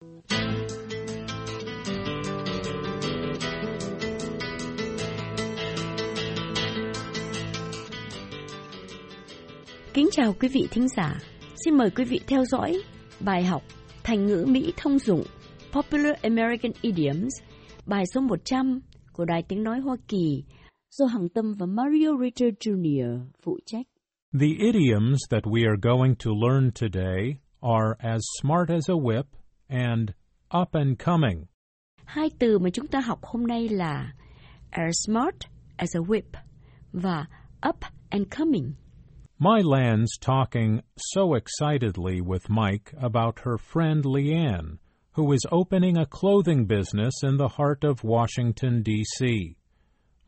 Kính chào quý vị thính giả. Xin mời quý vị theo dõi bài học Thành ngữ Mỹ thông dụng Popular American Idioms, bài số 100 của Đài Tiếng Nói Hoa Kỳ do Hằng Tâm và Mario Ritter Jr. phụ trách. The idioms that we are going to learn today are as smart as a whip and up and coming. Hai từ mà chúng ta học hôm nay là as smart as a whip và up and coming. My Land's talking so excitedly with Mike about her friend Leanne, who is opening a clothing business in the heart of Washington, D.C.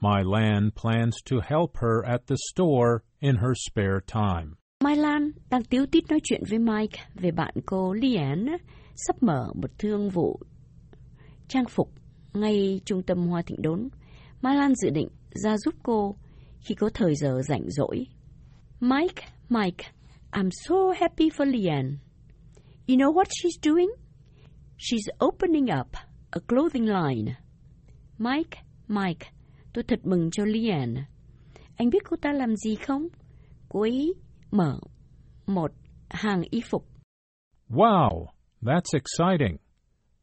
My Land plans to help her at the store in her spare time. Mai Lan đang tiếu tít nói chuyện với Mike về bạn cô Liane sắp mở một thương vụ trang phục ngay trung tâm Hoa Thịnh Đốn. Mai Lan dự định ra giúp cô khi có thời giờ rảnh rỗi. Mike, Mike, I'm so happy for Liane. You know what she's doing? She's opening up a clothing line. Mike, Mike, tôi thật mừng cho Liane. Anh biết cô ta làm gì không? Cô ấy mở một hàng y phục. Wow, that's exciting.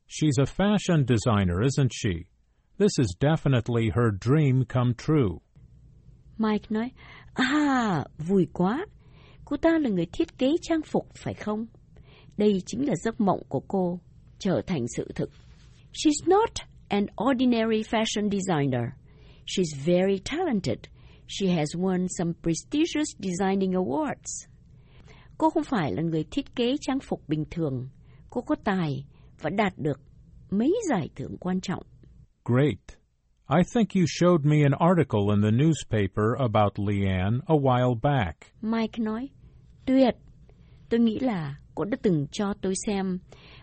She's a fashion designer, isn't she? This is definitely her dream come true. Mike nói, à, vui quá. Cô ta là người thiết kế trang phục, phải không? Đây chính là giấc mộng của cô, trở thành sự thực. She's not an ordinary fashion designer. She's very talented. She has won some prestigious designing awards. Cô không phải là người thiết kế trang phục bình thường. Cô có tài và đạt được mấy giải thưởng quan trọng. Great. I think you showed me an article in the newspaper about Leanne a while back. Mike nói, tuyệt. Tôi nghĩ là cô đã từng cho tôi xem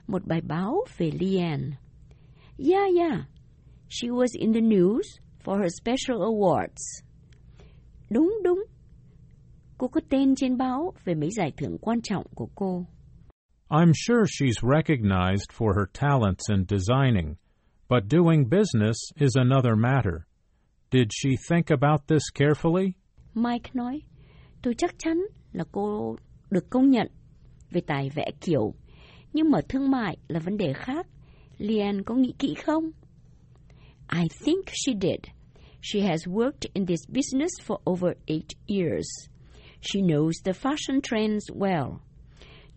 một bài báo về Leanne. Yeah, yeah. She was in the news for her special awards. Đúng, đúng. Cô có tên trên báo về mấy giải thưởng quan trọng của cô. I'm sure she's recognized for her talents in designing, but doing business is another matter. Did she think about this carefully? Mike nói, tôi chắc chắn là cô được công nhận về tài vẽ kiểu, nhưng mà thương mại là vấn đề khác. Lian có nghĩ kỹ không? I think she did. She has worked in this business for over eight years. She knows the fashion trends well.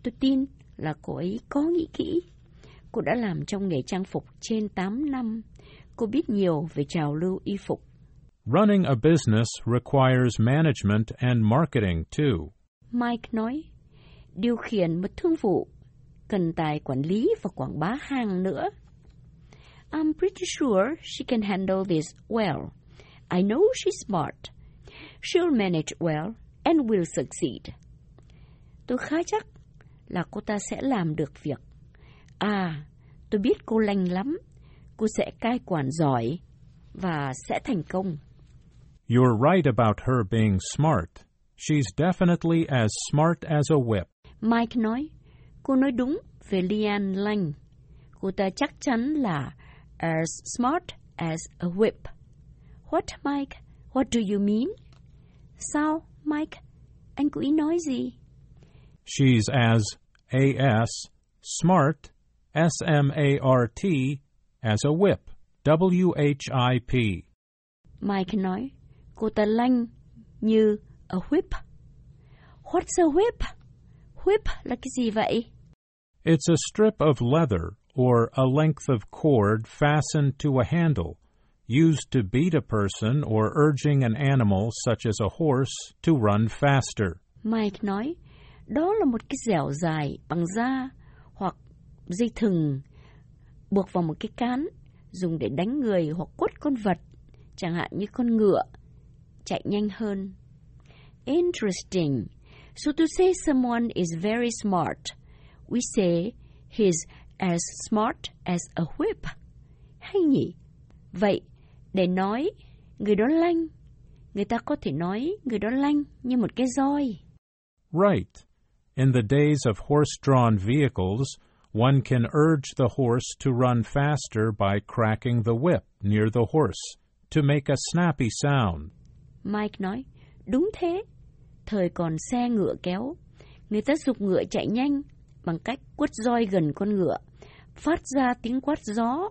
Tôi tin là cô ấy có nghĩ kỹ. Cô đã làm trong nghề trang phục trên 8 năm. Cô biết nhiều về trào lưu y phục. Running a business requires management and marketing too. Mike nói, điều khiển một thương vụ cần tài quản lý và quảng bá hàng nữa. I'm pretty sure she can handle this well. I know she's smart. She'll manage well and will succeed. Tôi khá chắc là cô ta sẽ làm được việc. À, tôi biết cô lanh lắm. Cô sẽ cai quản giỏi và sẽ thành công. You're right about her being smart. She's definitely as smart as a whip. Mike nói, cô nói đúng về Lian Lanh. Cô ta chắc chắn là as smart as a whip. What, Mike? What do you mean? Sao, Mike? Anh có ý nói gì? She's as A-S, smart, S-M-A-R-T, as a whip, W-H-I-P. Mike nói, cô ta lanh như a whip. What's a whip? Whip là cái gì vậy? It's a strip of leather or a length of cord fastened to a handle, used to beat a person or urging an animal such as a horse to run faster. Mike nói, đó là một cái dẻo dài bằng da hoặc dây thừng buộc vào một cái cán dùng để đánh người hoặc quất con vật, chẳng hạn như con ngựa, chạy nhanh hơn. Interesting. So to say someone is very smart, we say he's as smart as a whip. Hay nhỉ? Vậy, để nói người đó lanh, người ta có thể nói người đó lanh như một cái roi. Right. In the days of horse drawn vehicles, One can urge the horse to run faster by cracking the whip near the horse to make a snappy sound. Mike nói, đúng thế. Thời còn xe ngựa kéo, người ta dục ngựa chạy nhanh bằng cách quất roi gần con ngựa, phát ra tiếng quát gió.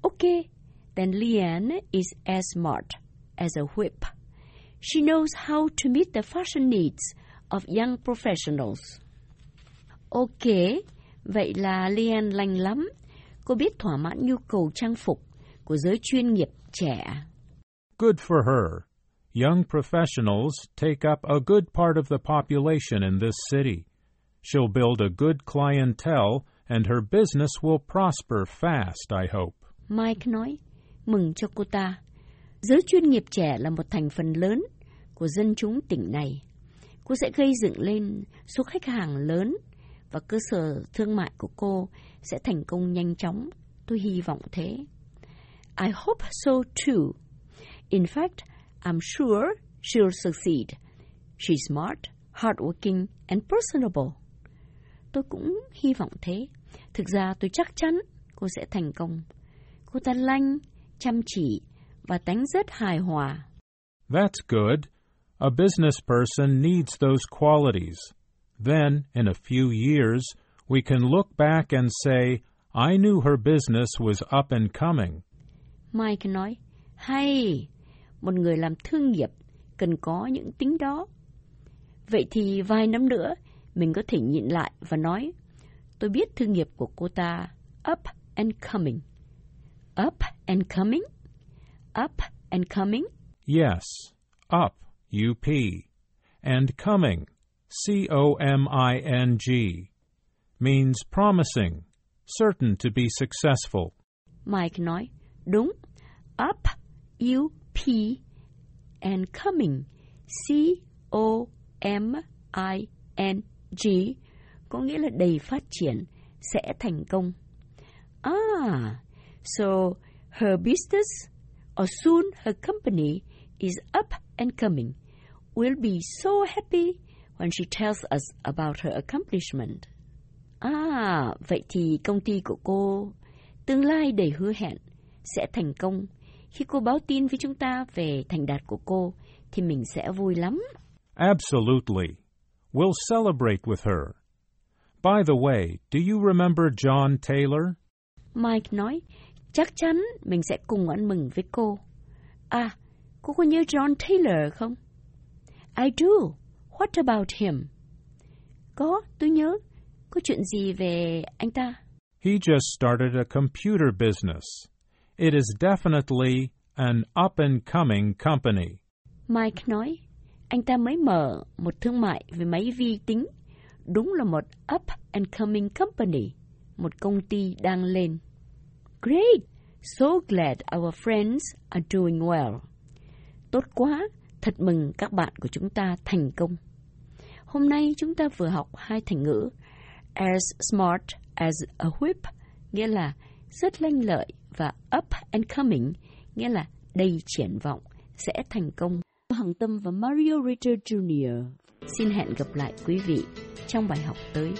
Okay, then Leanne is as smart as a whip. She knows how to meet the fashion needs of young professionals. Ok, vậy là Leanne lành lắm. Cô biết thỏa mãn nhu cầu trang phục của giới chuyên nghiệp trẻ. Good for her. Young professionals take up a good part of the population in this city. She'll build a good clientele and her business will prosper fast, I hope. Mike nói, mừng cho cô ta. Giới chuyên nghiệp trẻ là một thành phần lớn của dân chúng tỉnh này. Cô sẽ gây dựng lên số khách hàng lớn và cơ sở thương mại của cô sẽ thành công nhanh chóng. Tôi hy vọng thế. I hope so too. In fact, I'm sure she'll succeed. She's smart, hardworking, and personable. Tôi cũng hy vọng thế. Thực ra tôi chắc chắn cô sẽ thành công. Cô ta lanh, chăm chỉ và tánh rất hài hòa. That's good. A business person needs those qualities. Then, in a few years, we can look back and say, I knew her business was up and coming. Mike nói, hay, một người làm thương nghiệp cần có những tính đó. Vậy thì vài năm nữa, mình có thể nhìn lại và nói, tôi biết thương nghiệp của cô ta up and coming. Up and coming? Up and coming? Yes, up, UP, and coming, C O M I N G, means promising, certain to be successful. Mike nói, đúng, up, U, P, and coming, C O M I N G, có nghĩa là đầy phát triển, sẽ thành công. Ah, so her business, or soon her company, is up and coming. We'll be so happy when she tells us about her accomplishment. À, vậy thì công ty của cô tương lai đầy hứa hẹn sẽ thành công. Khi cô báo tin với chúng ta về thành đạt của cô thì mình sẽ vui lắm. Absolutely. We'll celebrate with her. By the way, do you remember John Taylor? Mike nói, chắc chắn mình sẽ cùng ăn mừng với cô. À, cô có nhớ John Taylor không? I do. What about him? Có, tôi nhớ. Có chuyện gì về anh ta? He just started a computer business. It is definitely an up and coming company. Mike nói, anh ta mới mở một thương mại về máy vi tính. Đúng là một up and coming company, một công ty đang lên. Great! So glad our friends are doing well. Tốt quá, thật mừng các bạn của chúng ta thành công. Hôm nay chúng ta vừa học hai thành ngữ as smart as a whip, nghĩa là rất lanh lợi và up and coming, nghĩa là đầy triển vọng, sẽ thành công. Hằng Tâm và Mario Ritter Jr. Xin hẹn gặp lại quý vị trong bài học tới.